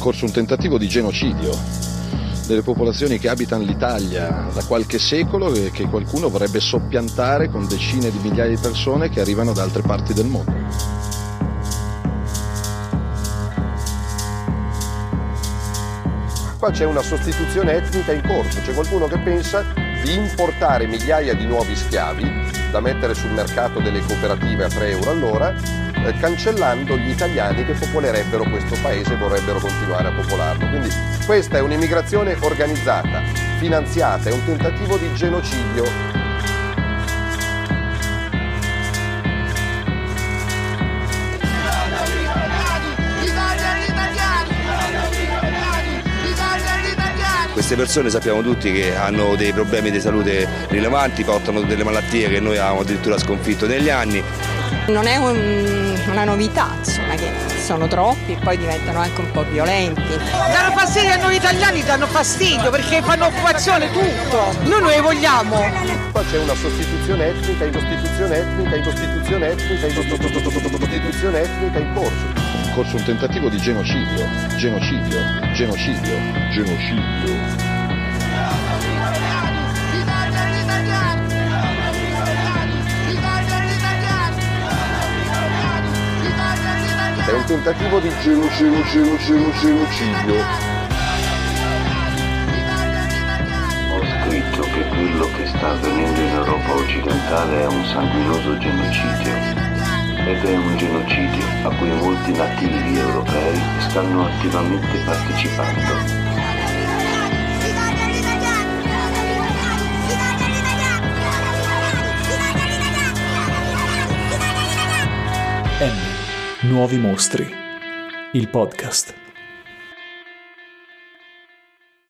corso un tentativo di genocidio delle popolazioni che abitano l'Italia da qualche secolo e che qualcuno vorrebbe soppiantare con decine di migliaia di persone che arrivano da altre parti del mondo. Qua c'è una sostituzione etnica in corso, c'è qualcuno che pensa di importare migliaia di nuovi schiavi da mettere sul mercato delle cooperative a 3 euro all'ora, eh, cancellando gli italiani che popolerebbero questo paese e vorrebbero continuare a popolarlo. Quindi questa è un'immigrazione organizzata, finanziata, è un tentativo di genocidio Queste persone sappiamo tutti che hanno dei problemi di salute rilevanti, portano delle malattie che noi abbiamo addirittura sconfitto negli anni. Non è un, una novità, insomma, che sono troppi e poi diventano anche un po' violenti. Danno fastidio a noi italiani, danno fastidio perché fanno occupazione tutto. Noi non le vogliamo. Qua c'è una sostituzione etnica in sostituzione etnica in sostituzione etnica in sostituzione etnica in corso in corso un tentativo di genocidio, genocidio, genocidio, genocidio. È un tentativo di genocidio, genocidio, genocidio. Ho scritto che quello che sta avvenendo in Europa occidentale è un sanguinoso genocidio ed è un genocidio a cui molti nativi europei stanno attivamente partecipando. M. Nuovi mostri. Il podcast.